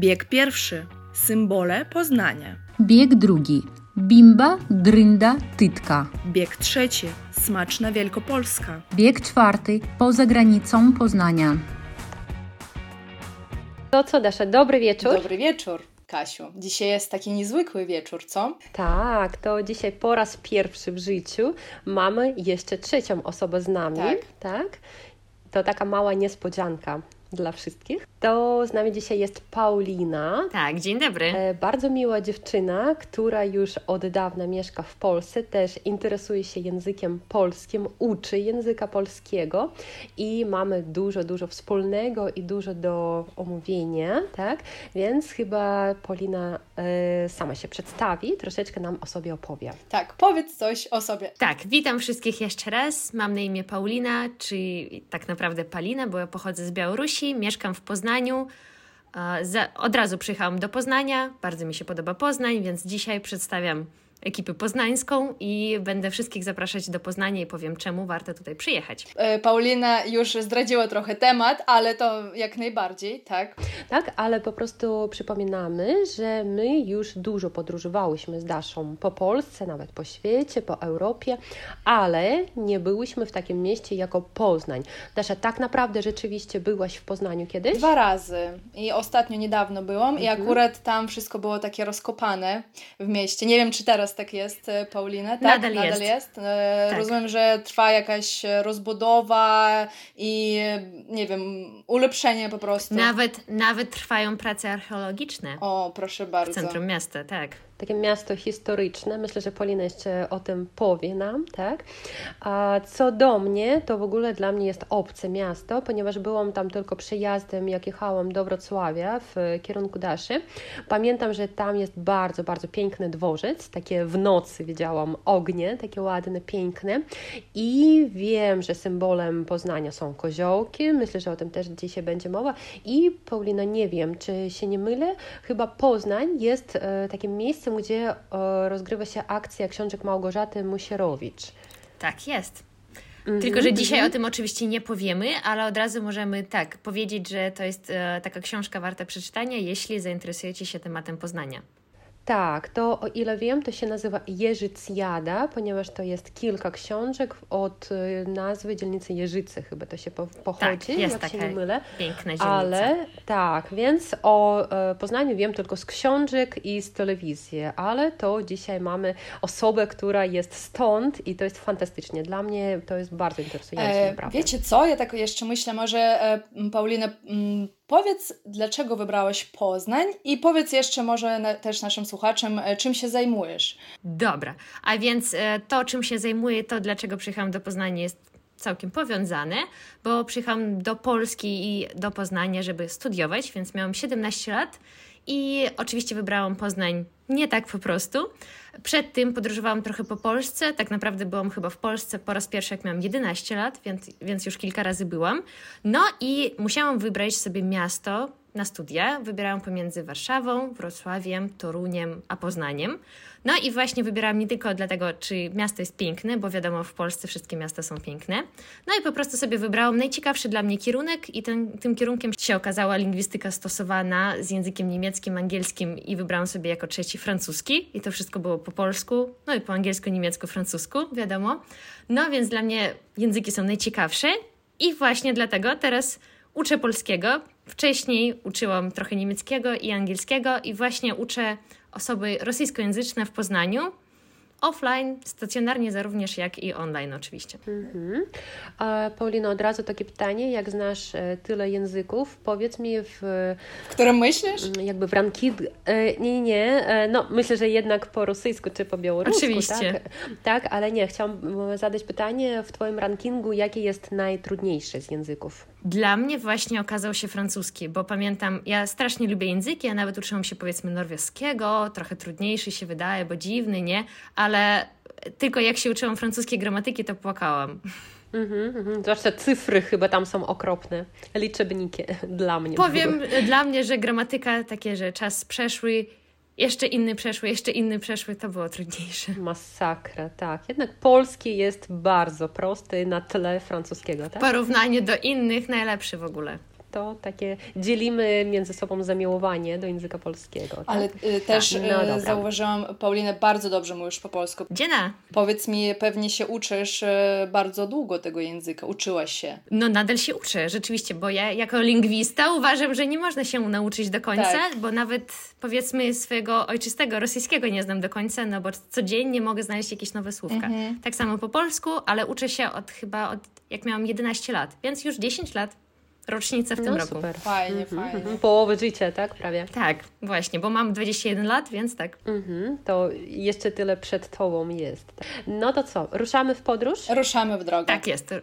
Bieg pierwszy. Symbole Poznania. Bieg drugi. Bimba, drynda, tytka. Bieg trzeci. Smaczna Wielkopolska. Bieg czwarty. Poza granicą Poznania. To co, Dasza, dobry wieczór. Dobry wieczór, Kasiu. Dzisiaj jest taki niezwykły wieczór, co? Tak, to dzisiaj po raz pierwszy w życiu mamy jeszcze trzecią osobę z nami. Tak. tak? To taka mała niespodzianka dla wszystkich. To z nami dzisiaj jest Paulina. Tak, dzień dobry. E, Bardzo miła dziewczyna, która już od dawna mieszka w Polsce, też interesuje się językiem polskim, uczy języka polskiego i mamy dużo, dużo wspólnego i dużo do omówienia, tak? Więc chyba Paulina e, sama się przedstawi, troszeczkę nam o sobie opowie. Tak, powiedz coś o sobie. Tak, witam wszystkich jeszcze raz. Mam na imię Paulina, czy tak naprawdę Palina, bo ja pochodzę z Białorusi, mieszkam w Poznaniu. E, od razu przyjechałam do Poznania, bardzo mi się podoba Poznań, więc dzisiaj przedstawiam ekipę poznańską i będę wszystkich zapraszać do Poznania i powiem, czemu warto tutaj przyjechać. E, Paulina już zdradziła trochę temat, ale to jak najbardziej, tak? Tak, ale po prostu przypominamy, że my już dużo podróżowałyśmy z Daszą po Polsce, nawet po świecie, po Europie, ale nie byłyśmy w takim mieście jako Poznań. Dasza, tak naprawdę rzeczywiście byłaś w Poznaniu kiedyś? Dwa razy i ostatnio niedawno byłam i Mhm. akurat tam wszystko było takie rozkopane w mieście. Nie wiem, czy teraz tak jest, e, Paulina? Tak, Nadal nadal jest. jest. E, Tak. Rozumiem, że trwa jakaś rozbudowa i nie wiem, ulepszenie po prostu. Nawet, nawet trwają prace archeologiczne O, proszę w bardzo. centrum miasta, tak. Takie miasto historyczne. Myślę, że Polina jeszcze o tym powie nam, tak? A co do mnie, to w ogóle dla mnie jest obce miasto, ponieważ byłam tam tylko przejazdem, jak jechałam do Wrocławia w kierunku Daszy. Pamiętam, że tam jest bardzo, bardzo piękny dworzec, takie w nocy widziałam ognie, takie ładne, piękne i wiem, że symbolem Poznania są koziołki, myślę, że o tym też dzisiaj będzie mowa i Paulina, nie wiem, czy się nie mylę, chyba Poznań jest e, takim miejscem, gdzie e, rozgrywa się akcja książek Małgorzaty Musierowicz. Tak jest. Mhm, Tylko, że dzisiaj o tym oczywiście nie powiemy, ale od razu możemy tak powiedzieć, że to jest e, taka książka warta przeczytania, jeśli zainteresujecie się tematem Poznania. Tak, to o ile wiem, to się nazywa Jeżycjada, ponieważ to jest kilka książek od e, nazwy dzielnicy Jeżycy, chyba to się po, pochodzi, Tak, jest jak się taka nie mylę. piękna dzielnica. Ale tak, więc o e, Poznaniu wiem tylko z książek i z telewizji, ale to dzisiaj mamy osobę, która jest stąd i to jest fantastycznie. Dla mnie to jest bardzo interesujące, E, naprawdę. wiecie co? Ja tak jeszcze myślę, może e, Paulina, mm, powiedz, dlaczego wybrałaś Poznań i powiedz jeszcze może na, też naszym słuchaczom, e, czym się zajmujesz. Dobra, a więc e, to, czym się zajmuję, to dlaczego przyjechałam do Poznania jest całkiem powiązane, bo przyjechałam do Polski i do Poznania, żeby studiować, więc miałam 17 lat i oczywiście wybrałam Poznań nie tak po prostu. Przed tym podróżowałam trochę po Polsce, tak naprawdę byłam chyba w Polsce po raz pierwszy, jak miałam 11 lat, więc, więc już kilka razy byłam. No i musiałam wybrać sobie miasto na studia. Wybierałam pomiędzy Warszawą, Wrocławiem, Toruniem a Poznaniem. No i właśnie wybierałam nie tylko dlatego, czy miasto jest piękne, bo wiadomo, w Polsce wszystkie miasta są piękne. No i po prostu sobie wybrałam najciekawszy dla mnie kierunek i ten, tym kierunkiem się okazała lingwistyka stosowana z językiem niemieckim, angielskim i wybrałam sobie jako trzeci francuski i to wszystko było po polsku, no i po angielsku, niemiecku, francusku, wiadomo. No więc dla mnie języki są najciekawsze i właśnie dlatego teraz uczę polskiego. Wcześniej uczyłam trochę niemieckiego i angielskiego i właśnie uczę osoby rosyjskojęzyczne w Poznaniu. Offline, stacjonarnie, za również jak i online oczywiście. Mhm. A Paulino, od razu takie pytanie, jak znasz e, tyle języków, powiedz mi w, W którym myślisz? jakby w ranking... e, Nie, nie, e, no myślę, że jednak po rosyjsku czy po białorusku, Oczywiście. Tak? tak, ale nie, chciałam zadać pytanie w Twoim rankingu, jaki jest najtrudniejszy z języków? Dla mnie właśnie okazał się francuski, bo pamiętam, ja strasznie lubię języki, ja nawet uczyłam się powiedzmy norweskiego, trochę trudniejszy się wydaje, bo dziwny, nie? Ale tylko jak się uczyłam francuskiej gramatyki, to płakałam. Mhm, mhm. Zwłaszcza cyfry chyba tam są okropne, liczebniki dla mnie. Powiem dla mnie, że gramatyka takie, że czas przeszły, jeszcze inny przeszły, jeszcze inny przeszły, to było trudniejsze. Masakra, tak. Jednak polski jest bardzo prosty na tle francuskiego, tak? Porównanie do innych najlepszy w ogóle. To takie dzielimy między sobą zamiłowanie do języka polskiego. Tak? Ale y, też Tak, no y, zauważyłam, Paulinę, bardzo dobrze mówisz po polsku. Dziena. Powiedz mi, pewnie się uczysz y, bardzo długo tego języka, uczyłaś się. No nadal się uczę, rzeczywiście, bo ja jako lingwista uważam, że nie można się nauczyć do końca, Tak. bo nawet powiedzmy swojego ojczystego rosyjskiego nie znam do końca, no bo codziennie mogę znaleźć jakieś nowe słówka. Mhm. Tak samo po polsku, ale uczę się od chyba od jak miałam 11 lat, więc już 10 lat. Rocznica w tym No roku. super. Fajnie, Mhm, fajnie. mhm. Połowę życia, tak? Prawie. Tak, właśnie, bo mam 21 lat, więc tak. Mhm, to jeszcze tyle przed tobą jest. No to co, ruszamy w podróż? Ruszamy w drogę. Tak jest.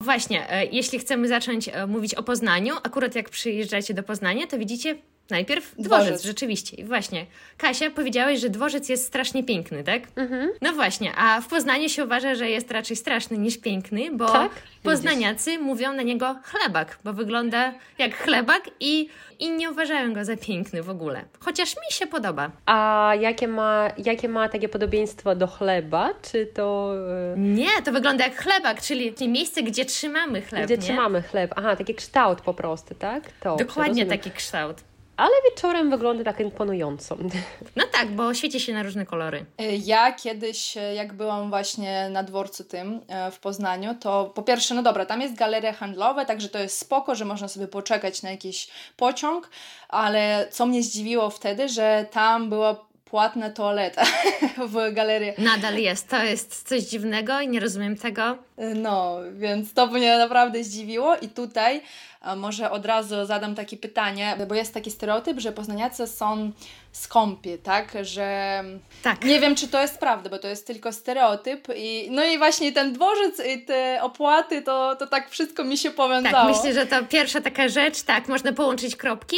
Właśnie, e, jeśli chcemy zacząć e, mówić o Poznaniu, akurat jak przyjeżdżacie do Poznania, to widzicie najpierw dworzec, Dworzec. rzeczywiście. I właśnie, Kasia, powiedziałeś, że dworzec jest strasznie piękny, tak? Mhm. No właśnie, a w Poznaniu się uważa, że jest raczej straszny niż piękny, bo Tak? poznaniacy mówią na niego chlebak, bo wygląda jak chlebak i, i nie uważają go za piękny w ogóle. Chociaż mi się podoba. A jakie ma, jakie ma takie podobieństwo do chleba? Czy to... e, Nie, to wygląda jak chlebak, czyli czyli miejsce, gdzie trzymamy chleb. Gdzie nie? trzymamy chleb? Aha, taki kształt po prostu, tak? To Dokładnie taki kształt. Ale wieczorem wygląda tak imponująco. No tak, bo świeci się na różne kolory. Y, Ja kiedyś, y, jak byłam właśnie na dworcu tym y, w Poznaniu, to po pierwsze, no dobra, tam jest galeria handlowa, także to jest spoko, że można sobie poczekać na jakiś pociąg, ale co mnie zdziwiło wtedy, że tam była płatna toaleta w galerii. Nadal jest. To jest coś dziwnego i nie rozumiem tego. No, więc to mnie naprawdę zdziwiło i tutaj a może od razu zadam takie pytanie, bo jest taki stereotyp, że poznaniacy są skąpi, tak, że Tak. nie wiem, czy to jest prawda, bo to jest tylko stereotyp i no i właśnie ten dworzec i te opłaty, to, to tak wszystko mi się powiązało. Tak, myślę, że to pierwsza taka rzecz, tak, można połączyć kropki.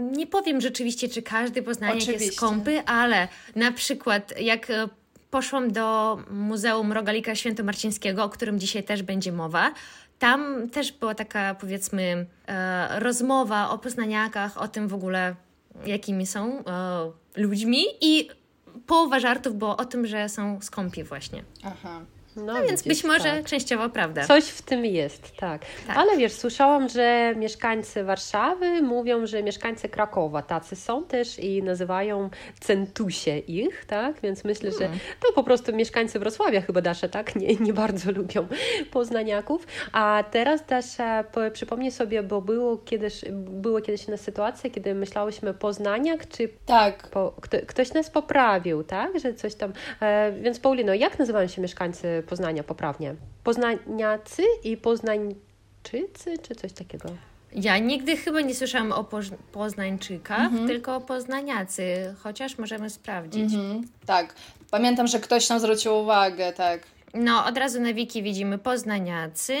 Nie powiem rzeczywiście, czy każdy poznaniak jest skąpy, ale na przykład jak e, poszłam do Muzeum Rogalika Świętomarcińskiego, o którym dzisiaj też będzie mowa, tam też była taka, powiedzmy, e, rozmowa o poznaniakach, o tym w ogóle, jakimi są e, ludźmi i połowa żartów było o tym, że są skąpi właśnie. Aha. No, Więc widzisz, być może tak. częściowo prawda. Coś w tym jest, tak. Tak. Ale wiesz, słyszałam, że mieszkańcy Warszawy mówią, że mieszkańcy Krakowa tacy są też i nazywają centusie ich, tak? Więc myślę, że to po prostu mieszkańcy Wrocławia chyba Dasza, tak? Nie, nie bardzo lubią poznaniaków. A teraz Dasza, po- przypomnij sobie, bo było kiedyś, było kiedyś na sytuacja, kiedy myślałyśmy poznaniak, czy Tak, po, kto, ktoś nas poprawił, tak? Że coś tam. E, więc Paulino, jak nazywają się mieszkańcy Poznania poprawnie? Poznaniacy i Poznańczycy, czy coś takiego? Ja nigdy chyba nie słyszałam o poznańczykach, tylko o poznaniacy, chociaż możemy sprawdzić. mhm, tak. Pamiętam, że ktoś nam zwrócił uwagę, tak. No, od razu na wiki widzimy poznaniacy,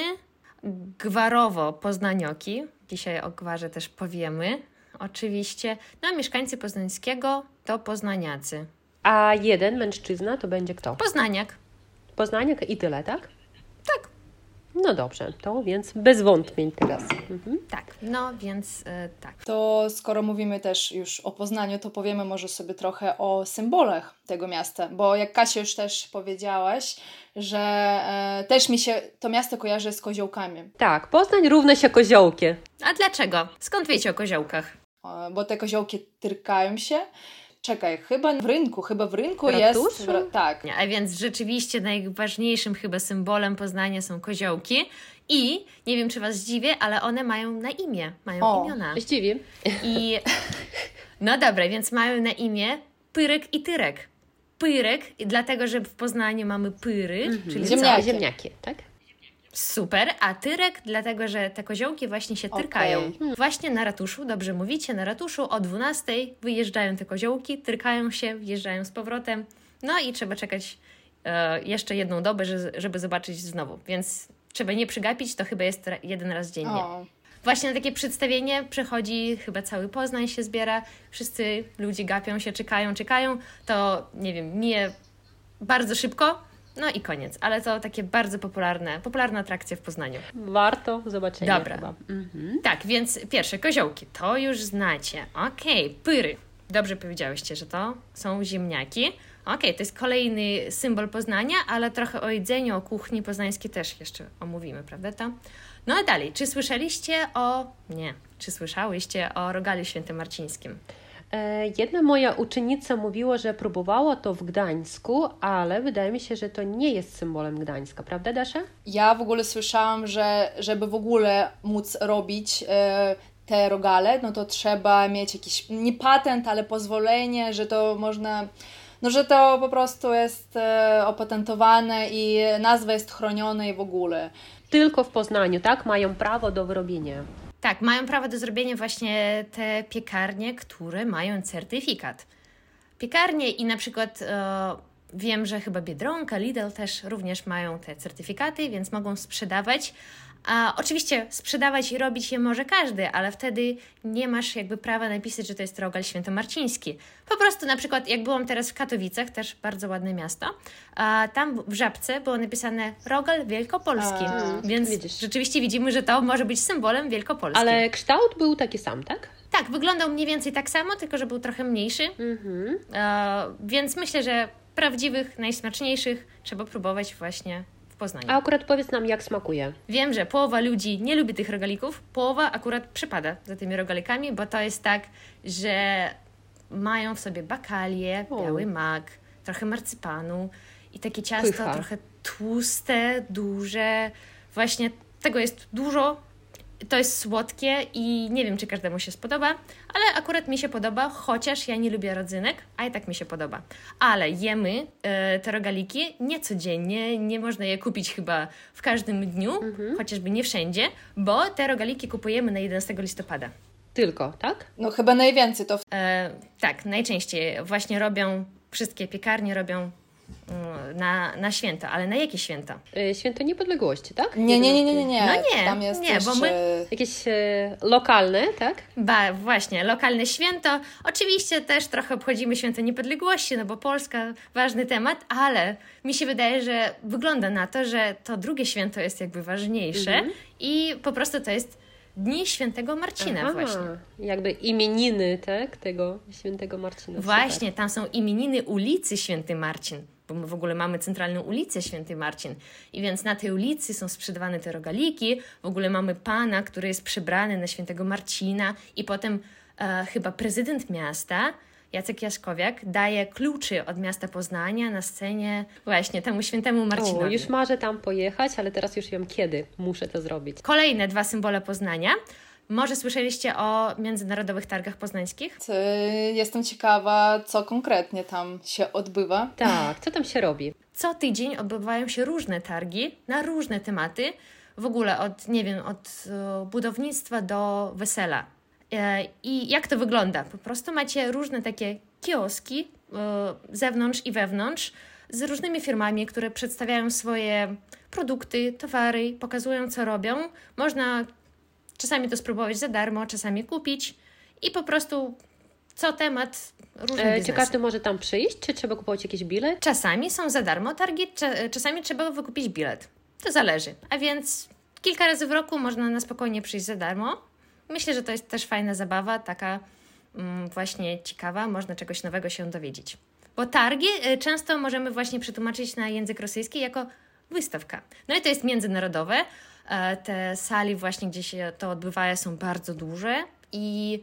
gwarowo poznanioki, dzisiaj o gwarze też powiemy, oczywiście. No, a mieszkańcy poznańskiego to poznaniacy. A jeden mężczyzna to będzie kto? Poznaniak. Poznaniak i tyle, tak? Tak. No dobrze, to więc bez wątpień teraz. Mhm. Tak, no więc e, tak. To skoro mówimy też już o Poznaniu, to powiemy może sobie trochę o symbolach tego miasta, bo jak Kasia już też powiedziałaś, że e, też mi się to miasto kojarzy z koziołkami, Tak, Poznań równa się koziołki. A dlaczego? Skąd wiecie o koziołkach? e, bo te koziołki tyrkają się. Czekaj, chyba w rynku, chyba w rynku Ratuszu? jest... w- Tak, A więc rzeczywiście najważniejszym chyba symbolem Poznania są koziołki i nie wiem, czy Was zdziwię, ale one mają na imię, mają O. imiona. Zdziwi. I no dobra, więc mają na imię Pyrek i Tyrek. Pyrek, dlatego że w Poznaniu mamy pyry, czyli Ziemniaki. Ziemniaki, tak? Super, a Tyrek, dlatego że te koziołki właśnie się tyrkają. Okej. Właśnie na ratuszu, dobrze mówicie, na ratuszu o 12 wyjeżdżają te koziołki, tyrkają się, wjeżdżają z powrotem. No i trzeba czekać e, jeszcze jedną dobę, że, żeby zobaczyć znowu. Więc trzeba nie przygapić, to chyba jest jeden raz dziennie. o, Właśnie na takie przedstawienie przychodzi, chyba cały Poznań się zbiera, wszyscy ludzie gapią się, czekają, czekają, to nie wiem, mije bardzo szybko, no i koniec. Ale to takie bardzo popularne, popularna atrakcja w Poznaniu. Warto zobaczenia Dobra. chyba. Mhm. Tak, więc pierwsze, koziołki, to już znacie. Okej, pyry. Dobrze powiedziałyście, że to są ziemniaki. Okej, to jest kolejny symbol Poznania, ale trochę o jedzeniu, o kuchni poznańskiej też jeszcze omówimy, prawda to? No a dalej, czy słyszeliście o... Nie, czy słyszałyście o Rogaliu Świętomarcińskim? E, Jedna moja uczennica mówiła, że próbowała to w Gdańsku, ale wydaje mi się, że to nie jest symbolem Gdańska, prawda Dasza? Ja w ogóle słyszałam, że żeby w ogóle móc robić e, te rogale, no to trzeba mieć jakiś, nie patent, ale pozwolenie, że to można, no że to po prostu jest e, opatentowane i nazwa jest chroniona i w ogóle. Tylko w Poznaniu, tak? Mają prawo do wyrobienia. Tak, mają prawo do zrobienia właśnie te piekarnie, które mają certyfikat. Piekarnie i na przykład e, wiem, że chyba Biedronka, Lidl też również mają te certyfikaty, więc mogą sprzedawać. A oczywiście sprzedawać i robić je może każdy, ale wtedy nie masz jakby prawa napisać, że to jest rogal świętomarciński. Po prostu na przykład jak byłam teraz w Katowicach, też bardzo ładne miasto, a tam w Żabce było napisane rogal wielkopolski, A, więc widzisz. rzeczywiście widzimy, że to może być symbolem wielkopolskim. Ale kształt był taki sam, tak? Tak, wyglądał mniej więcej tak samo, tylko że był trochę mniejszy. Mhm. E, więc myślę, że prawdziwych, najsmaczniejszych trzeba próbować właśnie w Poznaniu. A akurat powiedz nam, jak smakuje. Wiem, że połowa ludzi nie lubi tych rogalików, połowa akurat przypada za tymi rogalikami, bo to jest tak, że mają w sobie bakalię, O. biały mak, trochę marcypanu i takie ciasto Pycha. trochę tłuste, duże. Właśnie tego jest dużo. To jest słodkie i nie wiem, czy każdemu się spodoba, ale akurat mi się podoba, chociaż ja nie lubię rodzynek, a i tak mi się podoba. Ale jemy e, te rogaliki nie codziennie, nie można je kupić chyba w każdym dniu, chociażby nie wszędzie, bo te rogaliki kupujemy na 11 listopada. Tylko, tak? No chyba najwięcej to w E, tak, najczęściej właśnie robią, wszystkie piekarnie robią na, na święto, ale na jakie święto? Y, Święto Niepodległości, tak? Nie, nie, nie, nie, nie, nie. No nie, Tam jest nie, bo my- Jakieś e, lokalne, tak? Ba, właśnie, lokalne święto. Oczywiście też trochę obchodzimy święto niepodległości, no bo Polska ważny temat, ale mi się wydaje, że wygląda na to, że to drugie święto jest jakby ważniejsze i po prostu to jest Dni Świętego Marcina Aha, właśnie. Jakby imieniny, tak? Tego świętego Marcina. Właśnie, tam są imieniny ulicy Święty Marcin, bo my w ogóle mamy centralną ulicę Święty Marcin. I więc na tej ulicy są sprzedawane te rogaliki. W ogóle mamy pana, który jest przebrany na Świętego Marcina i potem e, chyba prezydent miasta, Jacek Jaśkowiak, daje kluczy od miasta Poznania na scenie właśnie temu Świętemu O, Marcinowi. już marzę tam pojechać, ale teraz już wiem kiedy muszę to zrobić. Kolejne dwa symbole Poznania. Może słyszeliście o międzynarodowych targach poznańskich? Jestem ciekawa, co konkretnie tam się odbywa. Tak, co tam się robi? Co tydzień odbywają się różne targi na różne tematy, w ogóle od, nie wiem, od e, budownictwa do wesela. E, I jak to wygląda? Po prostu macie różne takie kioski e, zewnątrz i wewnątrz z różnymi firmami, które przedstawiają swoje produkty, towary, pokazują co robią. Można czasami to spróbować za darmo, czasami kupić i po prostu co temat różne E, czy każdy może tam przyjść, czy trzeba kupować jakiś bilet? Czasami są za darmo targi, cza- czasami trzeba wykupić bilet. To zależy. A więc kilka razy w roku można na spokojnie przyjść za darmo. Myślę, że to jest też fajna zabawa, taka mm, właśnie ciekawa, można czegoś nowego się dowiedzieć. Bo targi y, często możemy właśnie przetłumaczyć na język rosyjski jako wystawka. No i to jest międzynarodowe. E, Te sali właśnie, gdzie się to odbywa, są bardzo duże i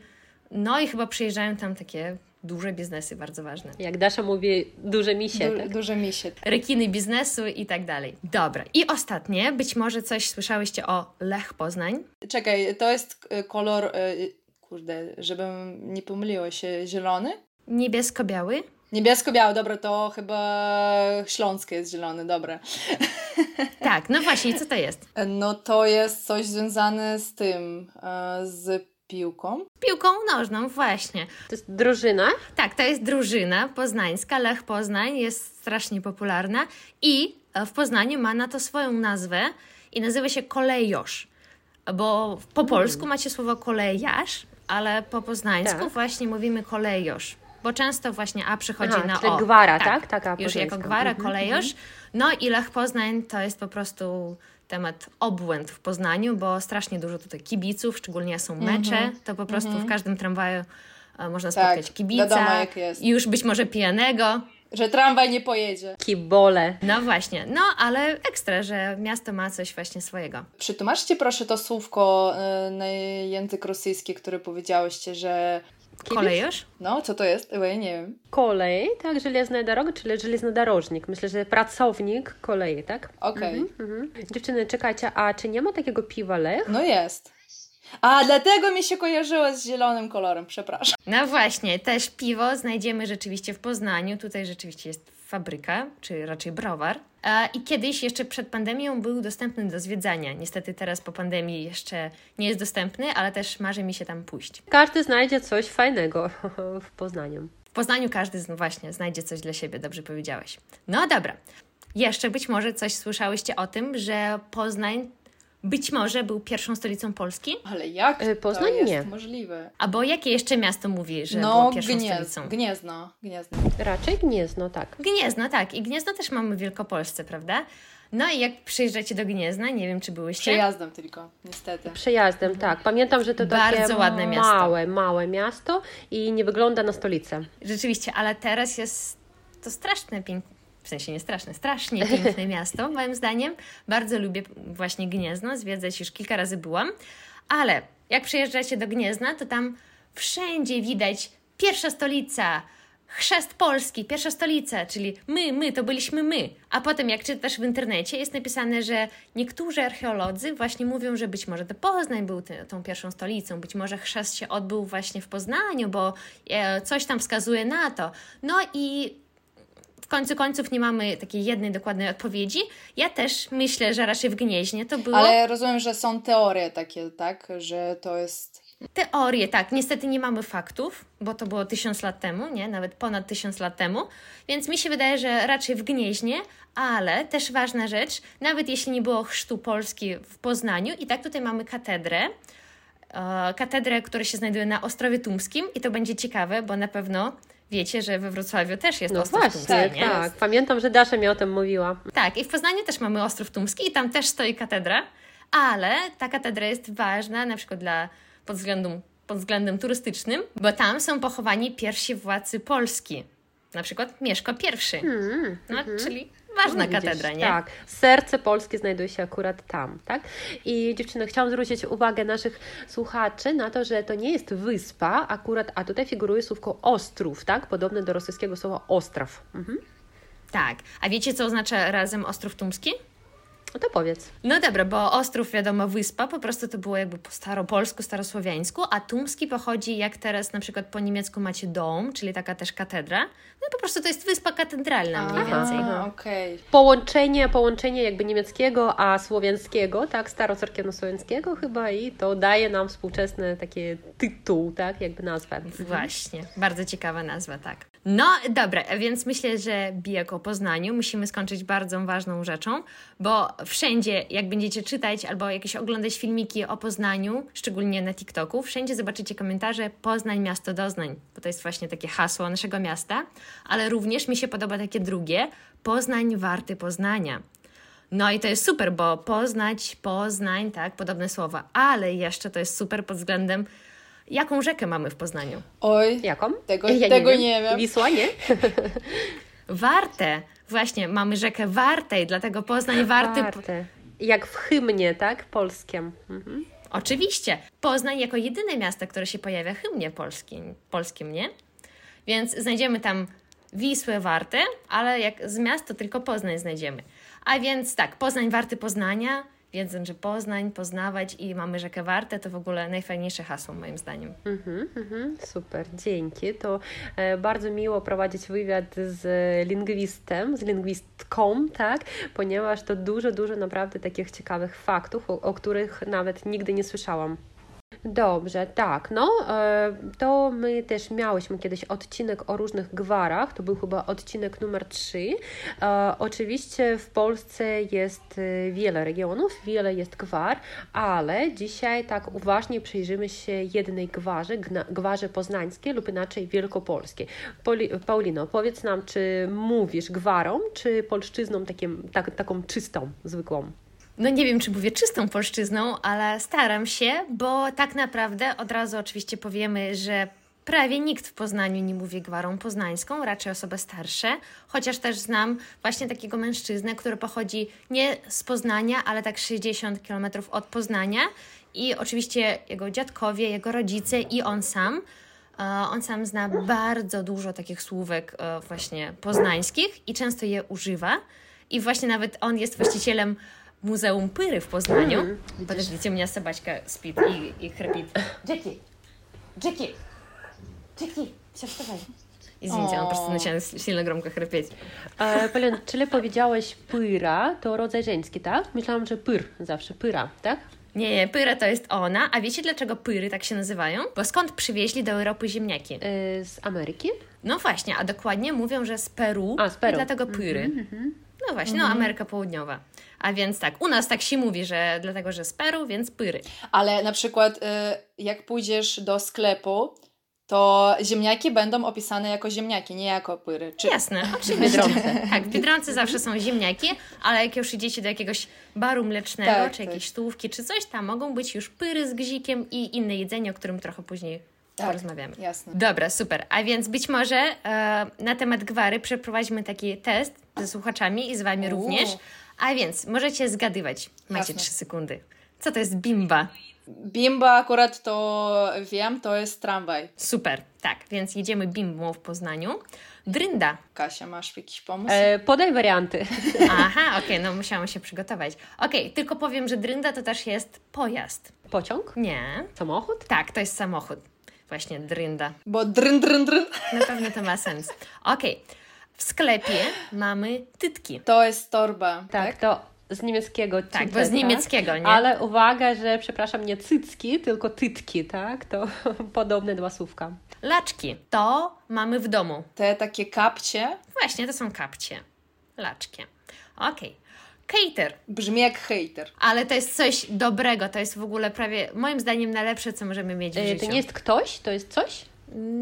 no i chyba przyjeżdżają tam takie duże biznesy, bardzo ważne Jak Dasza mówi, duże misie, Du- tak? duże misie. rekiny biznesu i tak dalej. Dobra. I ostatnie, być może coś słyszałyście o Lech Poznań. Czekaj, to jest y, kolor, y, kurde, żebym nie pomyliła się, zielony? Niebiesko-biały. Niebiesko-biały, dobra, to chyba śląskie jest zielony, dobra. Tak, no właśnie, co to jest? No to jest coś związane z tym, e, z piłką. Piłką nożną, właśnie. To jest drużyna. Tak, to jest drużyna poznańska. Lech Poznań jest strasznie popularna i e, w Poznaniu ma na to swoją nazwę i nazywa się Kolejosz. Bo po polsku macie słowo kolejarz, ale po poznańsku Tak. właśnie mówimy kolejosz. Bo często właśnie A przychodzi Aha, na czyli O. gwara, tak? Taka Już jako gwara, Mhm, kolejosz. No i Lech Poznań to jest po prostu temat obłęd w Poznaniu, bo strasznie dużo tutaj kibiców, szczególnie są mecze, to po prostu w każdym tramwaju e, można Tak, spotkać kibica. wiadomo, jak jest. I już być może pijanego. Że tramwaj nie pojedzie. Kibole. No właśnie, no ale ekstra, że miasto ma coś właśnie swojego. Przetłumaczcie proszę to słówko y, na język rosyjski, które powiedziałyście, że... Kolejusz? No, co to jest? Ej, nie wiem. Kolej, tak, żelazna droga, czyli żelaznodarożnik. Myślę, że pracownik kolei, tak? Okej. Mhm. Dziewczyny, czekajcie, a czy nie ma takiego piwa Lech? No jest. A, dlatego mi się kojarzyło z zielonym kolorem, przepraszam. No właśnie, też piwo znajdziemy rzeczywiście w Poznaniu. Tutaj rzeczywiście jest fabryka, czy raczej browar. I kiedyś, jeszcze przed pandemią, był dostępny do zwiedzania. Niestety teraz po pandemii jeszcze nie jest dostępny, ale też marzy mi się tam pójść. Każdy znajdzie coś fajnego w Poznaniu. W Poznaniu każdy z- właśnie znajdzie coś dla siebie, dobrze powiedziałeś. No dobra. Jeszcze być może coś słyszałyście o tym, że Poznań być może był pierwszą stolicą Polski? Ale jak Y, Poznań to jest nie. możliwe? Albo jakie jeszcze miasto mówi, że No, było pierwszą Gniez, stolicą? Gniezno, Gniezno. Raczej Gniezno, tak. Gniezno, tak. I Gniezno też mamy w Wielkopolsce, prawda? No i jak przyjeżdżacie do Gniezna, nie wiem, czy byłyście. Przejazdem tylko, niestety. Przejazdem, tak. Pamiętam, że to Bardzo takie ładne miasto. małe, małe miasto i nie wygląda na stolicę. Rzeczywiście, ale teraz jest to straszne, piękne, sensie nie straszne, strasznie piękne miasto, moim zdaniem. Bardzo lubię właśnie Gniezno, zwiedzać już kilka razy byłam, ale jak przyjeżdżacie do Gniezna, to tam wszędzie widać pierwsza stolica, chrzest Polski, pierwsza stolica, czyli my, my, to byliśmy my. A potem jak czytasz w internecie, jest napisane, że niektórzy archeolodzy właśnie mówią, że być może to Poznań był tą pierwszą stolicą, być może chrzest się odbył właśnie w Poznaniu, bo e, coś tam wskazuje na to. No i końcu końców nie mamy takiej jednej dokładnej odpowiedzi. Ja też myślę, że raczej w Gnieźnie to było Ale rozumiem, że są teorie takie, tak? Że to jest... teorie, tak. Niestety nie mamy faktów, bo to było tysiąc lat temu, nie? Nawet ponad tysiąc lat temu. Więc mi się wydaje, że raczej w Gnieźnie, ale też ważna rzecz, nawet jeśli nie było chrztu Polski w Poznaniu, i tak tutaj mamy katedrę, e, katedrę, która się znajduje na Ostrowie Tumskim i to będzie ciekawe, bo na pewno wiecie, że we Wrocławiu też jest No Ostrów właśnie, Tumski, nie? tak. Pamiętam, że Dasza mi o tym mówiła. Tak, i w Poznaniu też mamy Ostrów Tumski i tam też stoi katedra, ale ta katedra jest ważna na przykład dla, pod, względem, pod względem turystycznym, bo tam są pochowani pierwsi władcy Polski. Na przykład Mieszko I. no, czyli ważna No, widzisz, katedra, nie? Tak, serce Polski znajduje się akurat tam, tak? I dziewczyny, chciałam zwrócić uwagę naszych słuchaczy na to, że to nie jest wyspa akurat, a tutaj figuruje słówko ostrów, tak? Podobne do rosyjskiego słowa ostraw. Mhm. Tak. A wiecie, co oznacza razem Ostrów Tumski? No to powiedz. No dobra, bo Ostrów, wiadomo, wyspa, po prostu to było jakby po staropolsku, starosłowiańsku, a Tumski pochodzi jak teraz na przykład po niemiecku macie dom, czyli taka też katedra. No i po prostu to jest wyspa katedralna mniej więcej. A, okej. Połączenie, połączenie jakby niemieckiego, a słowiańskiego, tak? Starocerkiewno-słowiańskiego chyba i to daje nam współczesny taki tytuł, tak? Jakby nazwę. Właśnie, bardzo ciekawa nazwa, tak. No dobra, więc myślę, że bijak o Poznaniu musimy skończyć bardzo ważną rzeczą, bo wszędzie, jak będziecie czytać albo jakieś oglądać filmiki o Poznaniu, szczególnie na TikToku, wszędzie zobaczycie komentarze Poznań, miasto doznań, bo to jest właśnie takie hasło naszego miasta, ale również mi się podoba takie drugie, Poznań warty Poznania. No i to jest super, bo poznać, poznań, tak, podobne słowa, ale jeszcze to jest super pod względem, jaką rzekę mamy w Poznaniu. Oj, Jaką? Tego- Ja tego nie wiem. Wisła, nie? Warte, właśnie, mamy rzekę Wartej, dlatego Poznań warty. Warte. Jak w hymnie, tak? Polskiem. Mhm. Oczywiście, Poznań jako jedyne miasto, które się pojawia w hymnie polskim, polskim, nie? Więc znajdziemy tam Wisłę Wartę, ale jak z miast to tylko Poznań znajdziemy. A więc tak, Poznań warty Poznania, wiedząc, że Poznań, poznawać i mamy rzekę Wartę, to w ogóle najfajniejsze hasło moim zdaniem. Mhm, mhm, super, dzięki. To e, bardzo miło prowadzić wywiad z lingwistem, z lingwistką, tak? Ponieważ to dużo, dużo naprawdę takich ciekawych faktów, o, o których nawet nigdy nie słyszałam. Dobrze, tak, no e, to my też miałyśmy kiedyś odcinek o różnych gwarach, to był chyba odcinek numer 3. E, oczywiście w Polsce jest e, wiele regionów, wiele jest gwar, ale dzisiaj tak uważnie przyjrzymy się jednej gwarze, gwarze poznańskiej lub inaczej wielkopolskiej. Paulino, powiedz nam, czy mówisz gwarą, czy polszczyzną takim, tak, taką czystą, zwykłą? No nie wiem, czy mówię czystą polszczyzną, ale staram się, bo tak naprawdę od razu oczywiście powiemy, że prawie nikt w Poznaniu nie mówi gwarą poznańską, raczej osoby starsze, chociaż też znam właśnie takiego mężczyznę, który pochodzi nie z Poznania, ale tak 60 km od Poznania i oczywiście jego dziadkowie, jego rodzice i on sam. E, On sam zna bardzo dużo takich słówek e, właśnie poznańskich i często je używa. I właśnie nawet on jest właścicielem Muzeum Pyry w Poznaniu. Подождите, у меня собачка спит и, и храпит. Джеки! Джеки! Джеки! Все, вставай. Извините, он просто О. начинает с- сильно громко храпеть. E, Polion, czyli powiedziałeś pyra, to rodzaj żeński, tak? Myślałam, że pyr zawsze, pyra, tak? Nie, nie, Pyra to jest ona. A wiecie dlaczego Pyry tak się nazywają? Bo skąd przywieźli do Europy ziemniaki? E, z Ameryki? No właśnie, a dokładnie mówią, że z Peru. A, z Peru. I dlatego Pyry. No właśnie, no Ameryka Południowa. A więc tak, u nas tak się mówi, że dlatego, że z Peru, więc Pyry. Ale na przykład, y, jak pójdziesz do sklepu, to ziemniaki będą opisane jako ziemniaki, nie jako pyry. Czy... Jasne, oczywiście. Biedronce. Tak, w Biedronce zawsze są ziemniaki, ale jak już idziecie do jakiegoś baru mlecznego, Tak, czy tak. jakiejś stołówki, czy coś, tam mogą być już pyry z gzikiem i inne jedzenie, o którym trochę później Tak, porozmawiamy. jasne. Dobra, super. A więc być może e, na temat gwary przeprowadźmy taki test ze słuchaczami i z Wami Uuu. również. A więc możecie zgadywać. Macie trzy sekundy. Co to jest bimba? Bimba akurat to wiem, to jest tramwaj. Super, tak, więc jedziemy bimbą w Poznaniu. Drynda. Kasia, masz jakiś pomysł? E, podaj warianty. Aha, okej, no musiałam się przygotować. Okej, tylko powiem, że drynda to też jest pojazd. Pociąg? Nie. Samochód? Tak, to jest samochód. Właśnie drynda. Bo dryn, dryn, dryn. Na pewno to ma sens. Okej. W sklepie mamy tytki. To jest torba, Tak, tak? to z niemieckiego Tak, tyte, bo z niemieckiego, nie? Ale uwaga, że przepraszam, nie cycki, tylko tytki, tak? To podobne dwa słówka. Laczki. To mamy w domu. Te takie kapcie Właśnie, to są kapcie. Laczki. Okej. Cater. brzmi jak hejter. Ale to jest coś dobrego. To jest w ogóle prawie, moim zdaniem, najlepsze, co możemy mieć w E, życiu. to nie jest ktoś, to jest coś?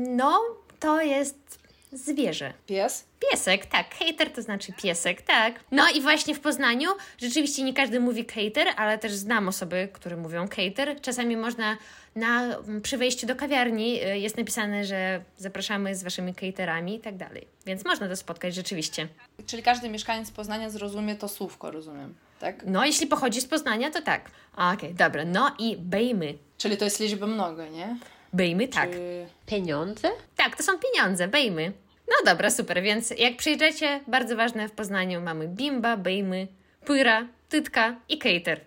No, to jest zwierzę. Pies? Piesek, tak. Hater to znaczy piesek, tak. No i właśnie w Poznaniu rzeczywiście nie każdy mówi cater, ale też znam osoby, które mówią cater. Czasami można na, przy wejściu do kawiarni y, jest napisane, że zapraszamy z waszymi caterami i tak dalej. Więc można to spotkać rzeczywiście. Czyli każdy mieszkaniec Poznania zrozumie to słówko, rozumiem, tak? No, jeśli pochodzi z Poznania, to tak. Okej, dobra. No i bejmy. Czyli to jest liczba mnoga, nie? Bejmy, tak. Czy... Pieniądze? Tak, to są pieniądze, bejmy. No dobra, super, więc jak przyjedziecie, bardzo ważne w Poznaniu mamy bimba, bejmy, pyra, tytka i cater.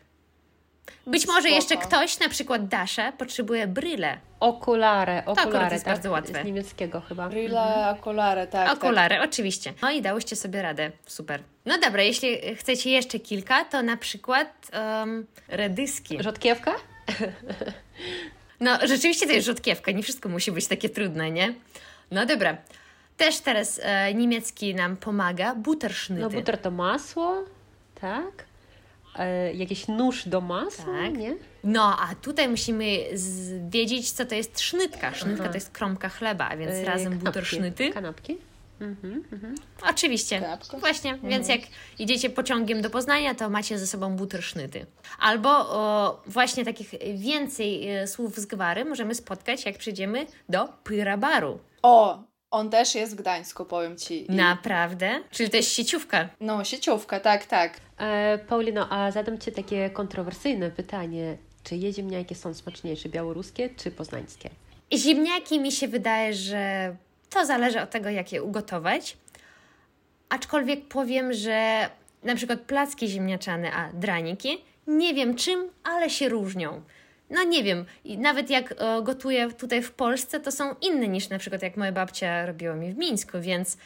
Być może Spoko. jeszcze ktoś, na przykład Dasza, potrzebuje bryle. Okulary, okulary, jest tak? bardzo łatwe. Z niemieckiego chyba. Brille, okulary, tak. Okulary, oczywiście. No i dałyście sobie radę, super. No dobra, jeśli chcecie jeszcze kilka, to na przykład um, redyski. Rzodkiewka? No, rzeczywiście to jest rzodkiewka, nie wszystko musi być takie trudne, nie? No dobra. Też teraz e, niemiecki nam pomaga, butterschnyty. No buter to masło, tak? E, jakiś nóż do masła, Tak. nie? No, a tutaj musimy wiedzieć, co to jest sznytka. Sznytka to jest kromka chleba, a więc E, razem kanapki. butterschnyty. Kanapki? Mhm, mhm. Oczywiście. Kanapka? Właśnie, więc jak idziecie pociągiem do Poznania, to macie ze sobą butterschnyty. Albo o, właśnie takich więcej e, słów z gwary możemy spotkać, jak przyjdziemy do Pyrabaru. O, on też jest w Gdańsku, powiem Ci. I- Naprawdę? Czyli to jest sieciówka. No, sieciówka, tak, tak. E, Paulino, a zadam Ci takie kontrowersyjne pytanie. Czy je ziemniaki są smaczniejsze, białoruskie czy poznańskie? Ziemniaki mi się wydaje, że to zależy od tego, jak je ugotować. Aczkolwiek powiem, że na przykład placki ziemniaczane, a draniki, nie wiem czym, ale się różnią. No nie wiem, nawet jak e, gotuję tutaj w Polsce, to są inne niż na przykład jak moja babcia robiła mi w Mińsku, więc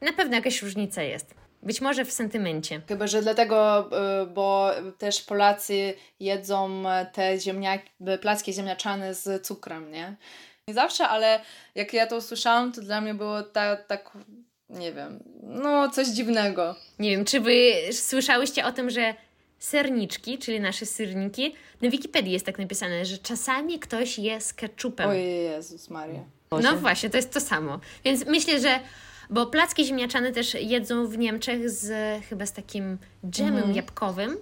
na pewno jakaś różnica jest. Być może w sentymencie. Chyba, że dlatego, y, bo też Polacy jedzą te ziemniaki, placki ziemniaczane z cukrem, nie? Nie zawsze, ale jak ja to usłyszałam, to dla mnie było tak, tak nie wiem, no coś dziwnego. Nie wiem, czy wy słyszałyście o tym, że serniczki, czyli nasze syrniki, na Wikipedii jest tak napisane, że czasami ktoś je z ketchupem. Oj, Jezus Maria. No właśnie, to jest to samo. Więc myślę, że. Bo placki ziemniaczane też jedzą w Niemczech z chyba z takim dżemem jabłkowym,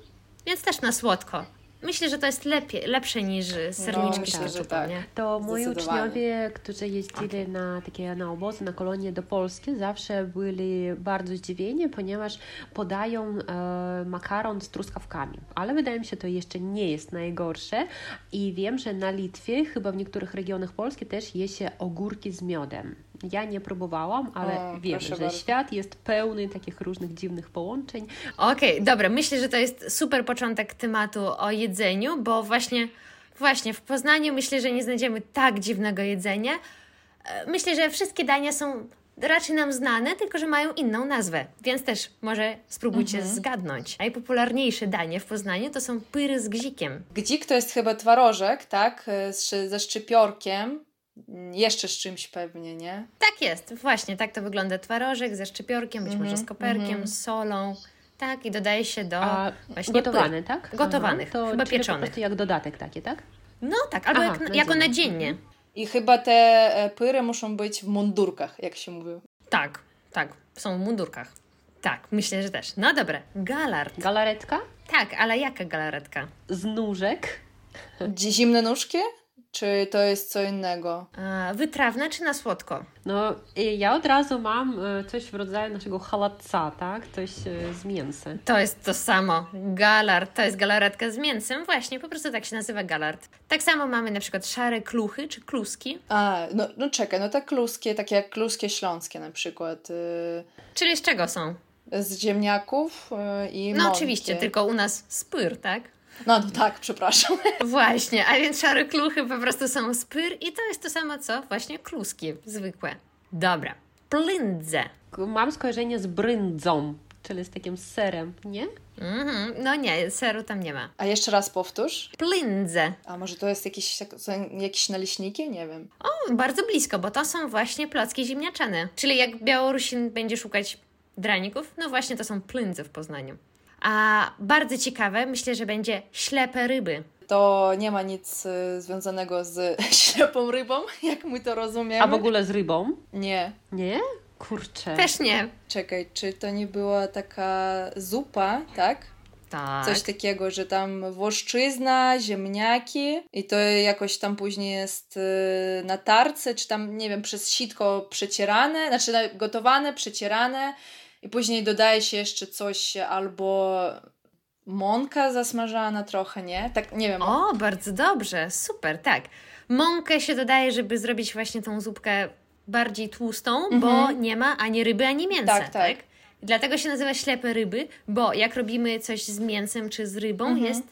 więc też na słodko. Myślę, że to jest lepiej, lepsze niż serniczki No, myślę, z że keczupem, tak. nie? To moi uczniowie, którzy jeździli na takie na obozy, na kolonie do Polski, zawsze byli bardzo zdziwieni, ponieważ podają e, makaron z truskawkami. Ale wydaje mi się, to jeszcze nie jest najgorsze. I wiem, że na Litwie, chyba w niektórych regionach Polski też je się ogórki z miodem. Ja nie próbowałam, ale O, wiem, że bardzo. świat jest pełny takich różnych dziwnych połączeń. Okej, dobra, myślę, że to jest super początek tematu o jedzeniu, bo właśnie, właśnie w Poznaniu myślę, że nie znajdziemy tak dziwnego jedzenia. E, Myślę, że wszystkie dania są raczej nam znane, tylko że mają inną nazwę, więc też może spróbujcie zgadnąć. Najpopularniejsze danie w Poznaniu to są pyry z gzikiem. Gdzik to jest chyba twarożek, tak? E, Z, ze szczypiorkiem. Jeszcze z czymś pewnie, nie? Tak jest, właśnie tak to wygląda. Twarożek ze szczypiorkiem, być może z koperkiem, z solą. Tak, i dodaje się do A właśnie gotowane, pyr. tak? Gotowanych, to chyba czyli po pieczonych. prostu jak dodatek taki, tak? No tak, albo Aha, jak, na jako nadziennie. I chyba te e, pyry muszą być w mundurkach, jak się mówi. Tak, tak, są w mundurkach. Tak, myślę, że też. No dobra, galard. Galaretka Tak, ale jaka galaretka? z nóżek. Zimne nóżki? Czy to jest co innego? A, wytrawna czy na słodko? No, ja od razu mam e, coś w rodzaju naszego halatca, tak? Coś e, z mięsem. To jest to samo. Galard, to jest galaretka z mięsem. Właśnie, po prostu tak się nazywa galard. Tak samo mamy na przykład szare kluchy czy kluski. A, no, no czekaj, no te kluskie, takie jak kluskie śląskie na przykład. y, Czyli z czego są? z ziemniaków y, i No mąki. oczywiście, tylko u nas spyr, tak? No, no tak, przepraszam. Właśnie, a więc szare kluchy po prostu są spyr i to jest to samo co właśnie kluski zwykłe. Dobra, plindze. Mam skojarzenie z bryndzą, czyli z takim serem, nie? Mhm, no nie, seru tam nie ma. A jeszcze raz powtórz. Plindze. A może to jest jakieś, tak- jakieś naleśniki? Nie wiem. O, bardzo blisko, bo to są właśnie placki ziemniaczane. Czyli jak Białorusin będzie szukać draników, no właśnie to są plindze w Poznaniu. A bardzo ciekawe, myślę, że będzie ślepe ryby. To nie ma nic y, związanego z ślepą rybą, jak my to rozumiemy. A w ogóle z rybą? Nie. Nie? Kurczę. Też nie. Czekaj, czy to nie była taka zupa, tak? Tak. Coś takiego, że tam włoszczyzna, ziemniaki i to jakoś tam później jest y, na tarce, czy tam, nie wiem, przez sitko przecierane, znaczy na- gotowane, przecierane i później dodaje się jeszcze coś albo mąka zasmażana trochę, nie? Tak, nie wiem. O, bardzo dobrze, super, tak. Mąkę się dodaje, żeby zrobić właśnie tą zupkę bardziej tłustą, bo nie ma ani ryby, ani mięsa, Mhm. Tak, tak? tak. Dlatego się nazywa ślepe ryby, bo jak robimy coś z mięsem czy z rybą, jest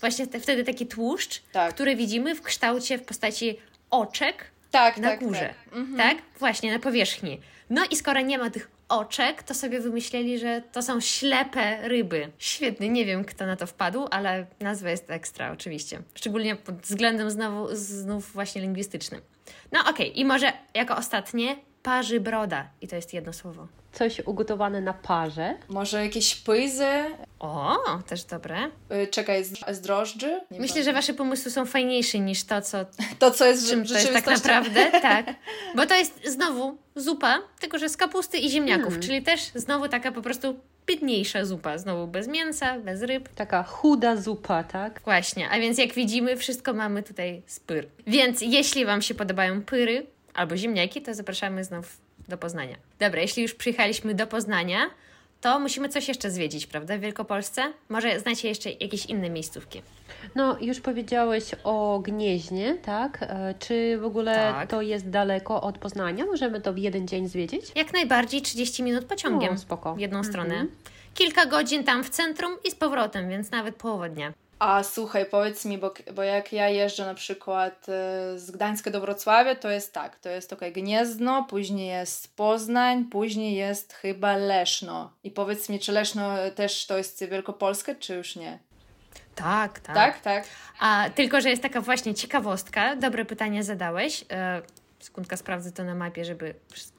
właśnie te, wtedy taki tłuszcz, Mhm. Tak. który widzimy w kształcie, w postaci oczek tak, na tak, górze. tak. Mhm. Tak? Właśnie, na powierzchni. No i skoro nie ma tych oczek, to sobie wymyśleli, że to są ślepe ryby. Świetny, nie wiem kto na to wpadł, ale nazwa jest ekstra oczywiście. Szczególnie pod względem znowu, znów właśnie lingwistycznym. No okej, i może jako ostatnie parzy broda. I to jest jedno słowo. Coś ugotowane na parze. Może jakieś pyzy? O, też dobre. Y, czekaj, z, z drożdży? Nie Myślę, że wasze pomysły są fajniejsze niż to, co To, co jest w czym to jest tak naprawdę, tak. Bo to jest znowu zupa, tylko że z kapusty i ziemniaków, czyli też znowu taka po prostu biedniejsza zupa, znowu bez mięsa, bez ryb. Taka chuda zupa, tak? Właśnie, a więc jak widzimy, wszystko mamy tutaj z pyr. Więc jeśli Wam się podobają pyry albo ziemniaki, to zapraszamy znów do Poznania. Dobra, jeśli już przyjechaliśmy do Poznania, to musimy coś jeszcze zwiedzić, prawda, w Wielkopolsce? Może znacie jeszcze jakieś inne miejscówki? No, już powiedziałeś o Gnieźnie, tak? E, Czy w ogóle Tak. to jest daleko od Poznania? Możemy to w jeden dzień zwiedzić? Jak najbardziej 30 minut pociągiem. O, spoko. W jedną Mhm. stronę. Kilka godzin tam w centrum i z powrotem, więc nawet połowa dnia. A słuchaj, powiedz mi, bo, bo jak ja jeżdżę na przykład e, z Gdańska do Wrocławia, to jest tak, to jest okej Gniezno, później jest Poznań, później jest chyba Leszno. I powiedz mi, czy Leszno też to jest Wielkopolskie, czy już nie? Tak, tak. Tak, tak. A tylko, że jest taka właśnie ciekawostka. Dobre pytanie zadałeś. E, sekundka sprawdzę to na mapie, żeby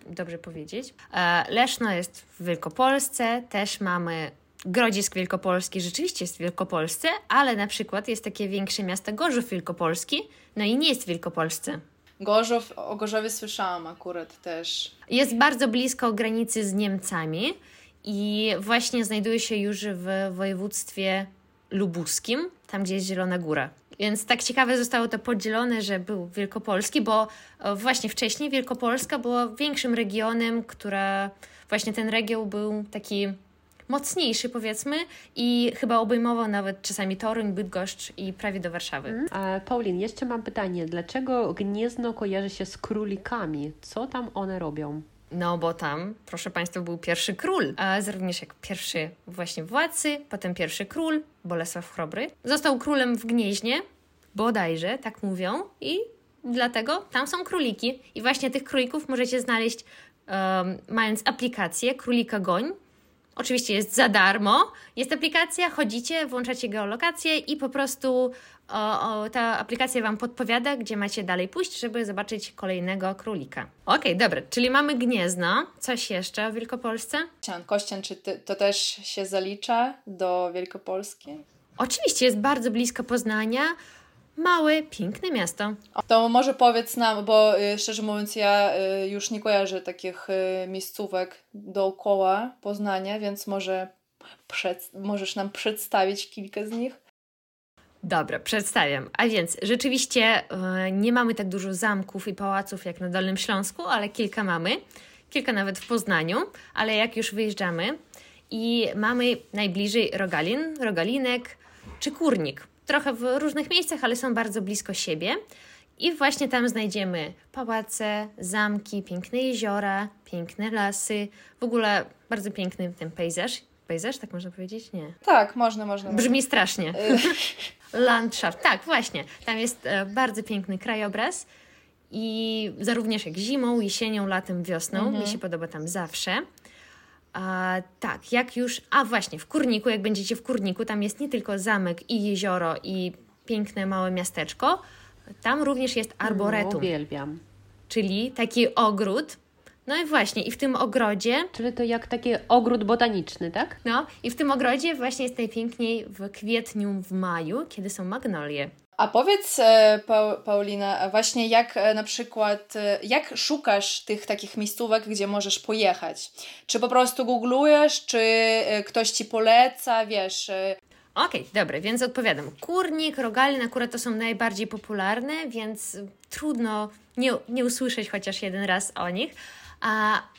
dobrze powiedzieć. E, Leszno jest w Wielkopolsce, też mamy Grodzisk Wielkopolski, rzeczywiście jest w Wielkopolsce, ale na przykład jest takie większe miasto Gorzów Wielkopolski, no i nie jest w Wielkopolsce. Gorzów, o Gorzowie słyszałam akurat też. Jest bardzo blisko granicy z Niemcami i właśnie znajduje się już w województwie lubuskim, tam gdzie jest Zielona Góra. Więc tak ciekawe zostało to podzielone, że był Wielkopolski, bo e, właśnie wcześniej Wielkopolska była większym regionem, która właśnie ten region był taki mocniejszy powiedzmy i chyba obejmował nawet czasami Toruń, Bydgoszcz i prawie do Warszawy. A Paulin, jeszcze mam pytanie. Dlaczego Gniezno kojarzy się z królikami? Co tam one robią? No bo tam, proszę Państwa, był pierwszy król, a również jak pierwszy właśnie władcy, potem pierwszy król, Bolesław Chrobry. Został królem w Gnieźnie, bodajże, tak mówią, i dlatego tam są króliki. I właśnie tych królików możecie znaleźć um, mając aplikację Królika Goń. Oczywiście jest za darmo. Jest aplikacja, chodzicie, włączacie geolokację i po prostu o, o, ta aplikacja Wam podpowiada, gdzie macie dalej pójść, żeby zobaczyć kolejnego królika. Okej, okay, dobra, czyli mamy Gniezno. Coś jeszcze w Wielkopolsce? Kościan, Kościan czy ty, to też się zalicza do Wielkopolski? Oczywiście, jest bardzo blisko Poznania. Małe, piękne miasto. To może powiedz nam, bo y, szczerze mówiąc, ja y, już nie kojarzę takich y, miejscówek dookoła Poznania, więc może przed, możesz nam przedstawić kilka z nich? Dobra, przedstawiam. A więc rzeczywiście nie mamy tak dużo zamków i pałaców jak na Dolnym Śląsku, ale kilka mamy. Kilka nawet w Poznaniu, ale jak już wyjeżdżamy i mamy najbliżej Rogalin, Rogalinek czy Kurnik trochę w różnych miejscach, ale są bardzo blisko siebie. I właśnie tam znajdziemy pałace, zamki, piękne jeziora, piękne lasy, w ogóle bardzo piękny ten pejzaż. Pejzaż, tak można powiedzieć? Nie. Tak, można, można. Brzmi strasznie. Landschaft, tak, właśnie. Tam jest e, bardzo piękny krajobraz i zarówno jak zimą, jesienią, latem, wiosną. Mhm. Mi się podoba tam zawsze. A, tak, jak już. A właśnie, w Kurniku, jak będziecie w Kurniku, tam jest nie tylko zamek i jezioro i piękne małe miasteczko, tam również jest arboretum. No, uwielbiam. Czyli taki ogród. No i właśnie, i w tym ogrodzie. Czyli to jak taki ogród botaniczny, tak? No, i w tym ogrodzie właśnie jest najpiękniej w kwietniu, w maju, kiedy są magnolie. A powiedz, e, pa Paulina, właśnie jak e, na przykład, e, jak szukasz tych takich miejscówek, gdzie możesz pojechać? Czy po prostu googlujesz, czy ktoś ci poleca, wiesz? Okej, okay, dobra, więc odpowiadam. Kurnik, Rogalin akurat to są najbardziej popularne, więc trudno nie, nie usłyszeć chociaż jeden raz o nich.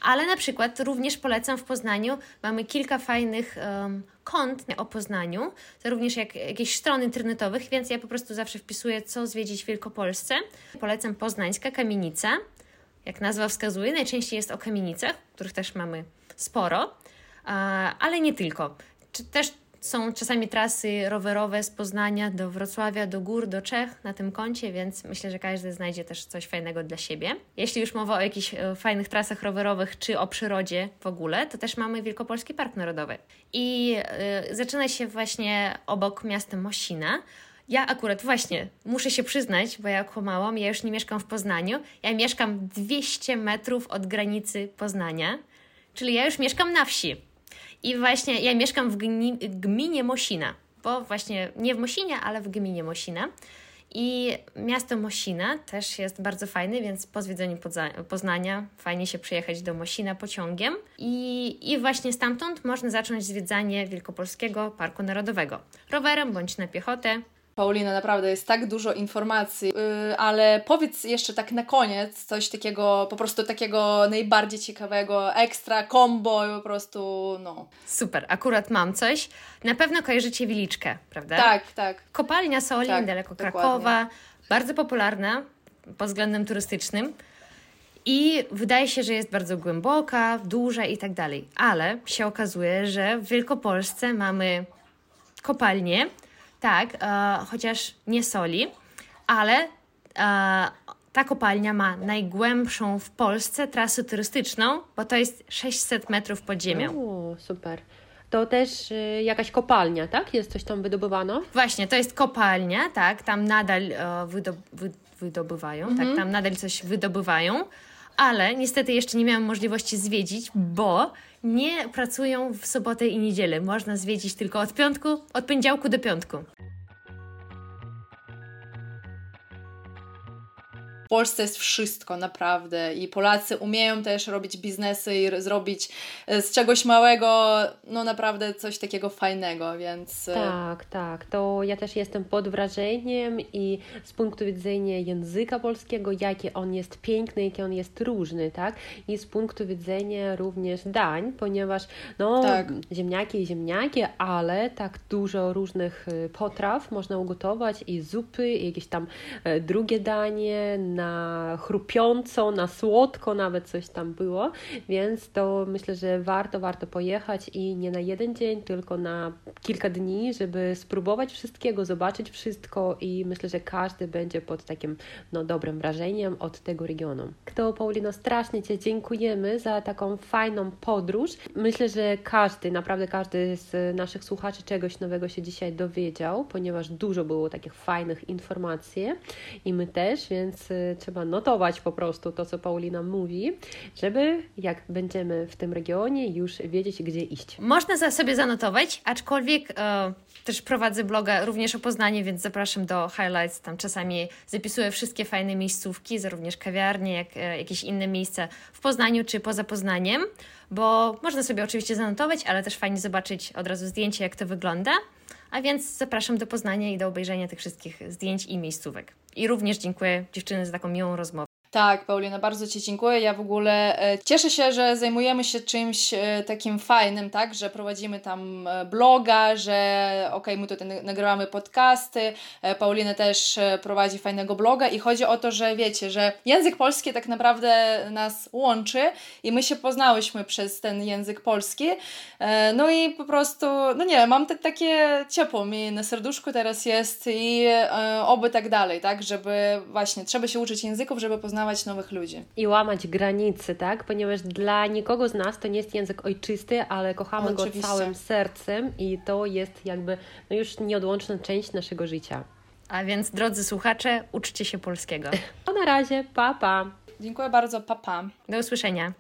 Ale na przykład również polecam w Poznaniu, mamy kilka fajnych um, kont o Poznaniu, również jak jakieś strony internetowych, więc ja po prostu zawsze wpisuję, co zwiedzić w Wielkopolsce. Polecam Poznańska Kamienica, jak nazwa wskazuje, najczęściej jest o kamienicach, których też mamy sporo, ale nie tylko. Też są czasami trasy rowerowe z Poznania do Wrocławia, do gór, do Czech na tym koncie, więc myślę, że każdy znajdzie też coś fajnego dla siebie. Jeśli już mowa o jakichś e, fajnych trasach rowerowych czy o przyrodzie w ogóle, to też mamy Wielkopolski Park Narodowy. I y, zaczyna się właśnie obok miasta Mosina. Ja akurat właśnie muszę się przyznać, bo ja kłamałam, ja już nie mieszkam w Poznaniu. Ja mieszkam 200 metrów od granicy Poznania, czyli ja już mieszkam na wsi. I właśnie ja mieszkam w gmi, gminie Mosina, bo właśnie nie w Mosinie, ale w gminie Mosina. I miasto Mosina też jest bardzo fajne, więc po zwiedzeniu Poznania fajnie się przyjechać do Mosina pociągiem. I, I właśnie stamtąd można zacząć zwiedzanie Wielkopolskiego Parku Narodowego. Rowerem bądź na piechotę. Paulina, naprawdę jest tak dużo informacji, yy, ale powiedz jeszcze tak na koniec coś takiego, po prostu takiego najbardziej ciekawego, ekstra, combo po prostu, no. Super, akurat mam coś. Na pewno kojarzycie Wiliczkę, prawda? Tak, tak. Kopalnia soli tak, daleko Krakowa, bardzo popularna pod względem turystycznym. I wydaje się, że jest bardzo głęboka, duża i tak dalej. Ale się okazuje, że w Wielkopolsce mamy kopalnię, tak, e, chociaż nie soli, ale e, ta kopalnia ma najgłębszą w Polsce trasę turystyczną, bo to jest 600 metrów pod ziemią. O, super. To też y, jakaś kopalnia, tak? Jest coś tam wydobywano? Właśnie, to jest kopalnia, tak, tam nadal y, wydob wy wydobywają, tak, mhm. tam nadal coś wydobywają, ale niestety jeszcze nie miałam możliwości zwiedzić, bo nie pracują w sobotę i niedzielę. Można zwiedzić tylko od piątku, od poniedziałku do piątku. Polsce jest wszystko naprawdę i Polacy umieją też robić biznesy i zrobić e, z czegoś małego, no naprawdę coś takiego fajnego, więc... e, Tak, tak. To ja też jestem pod wrażeniem i z punktu widzenia języka polskiego, jaki on jest piękny, jaki on jest różny, tak? I z punktu widzenia również dań, ponieważ no, Tak. ziemniaki i ziemniaki, ale tak dużo różnych y, potraw można ugotować i zupy, i jakieś tam e, drugie danie na chrupiąco, na słodko nawet coś tam było, więc to myślę, że warto, warto pojechać i nie na jeden dzień, tylko na kilka dni, żeby spróbować wszystkiego, zobaczyć wszystko i myślę, że każdy będzie pod takim no, dobrym wrażeniem od tego regionu. To Paulino, strasznie Ci dziękujemy za taką fajną podróż. Myślę, że każdy, naprawdę każdy z naszych słuchaczy czegoś nowego się dzisiaj dowiedział, ponieważ dużo było takich fajnych informacji i my też, więc y, trzeba notować po prostu to, co Paulina mówi, żeby jak będziemy w tym regionie już wiedzieć, gdzie iść. Można za sobie zanotować, aczkolwiek e, też prowadzę bloga również o Poznaniu, więc zapraszam do highlights. Tam czasami zapisuję wszystkie fajne miejscówki, również kawiarnie, jak e, jakieś inne miejsca w Poznaniu czy poza Poznaniem, bo można sobie oczywiście zanotować, ale też fajnie zobaczyć od razu zdjęcie, jak to wygląda. A więc zapraszam do Poznania i do obejrzenia tych wszystkich zdjęć i miejscówek. I również dziękuję dziewczyny za taką miłą rozmowę. Tak, Paulina, bardzo Ci dziękuję. Ja w ogóle e, cieszę się, że zajmujemy się czymś e, takim fajnym, tak, że prowadzimy tam e, bloga, że okej, my tutaj na- nagrywamy podcasty, Paulina też prowadzi fajnego bloga i chodzi o to, że wiecie, że język polski tak naprawdę nas łączy i my się poznałyśmy przez ten język polski. No i po prostu, no nie mam te, takie ciepło mi na serduszku teraz jest i oby tak dalej, tak, żeby właśnie trzeba się uczyć języków, żeby poznawać nowych ludzi. I łamać granice, tak? Ponieważ dla nikogo z nas to nie jest język ojczysty, ale kochamy Oczywiście. go całym sercem i to jest jakby no już nieodłączna część naszego życia. A więc, drodzy słuchacze, uczcie się polskiego. A na razie, pa pa! Dziękuję bardzo, papa. Pa. Do usłyszenia.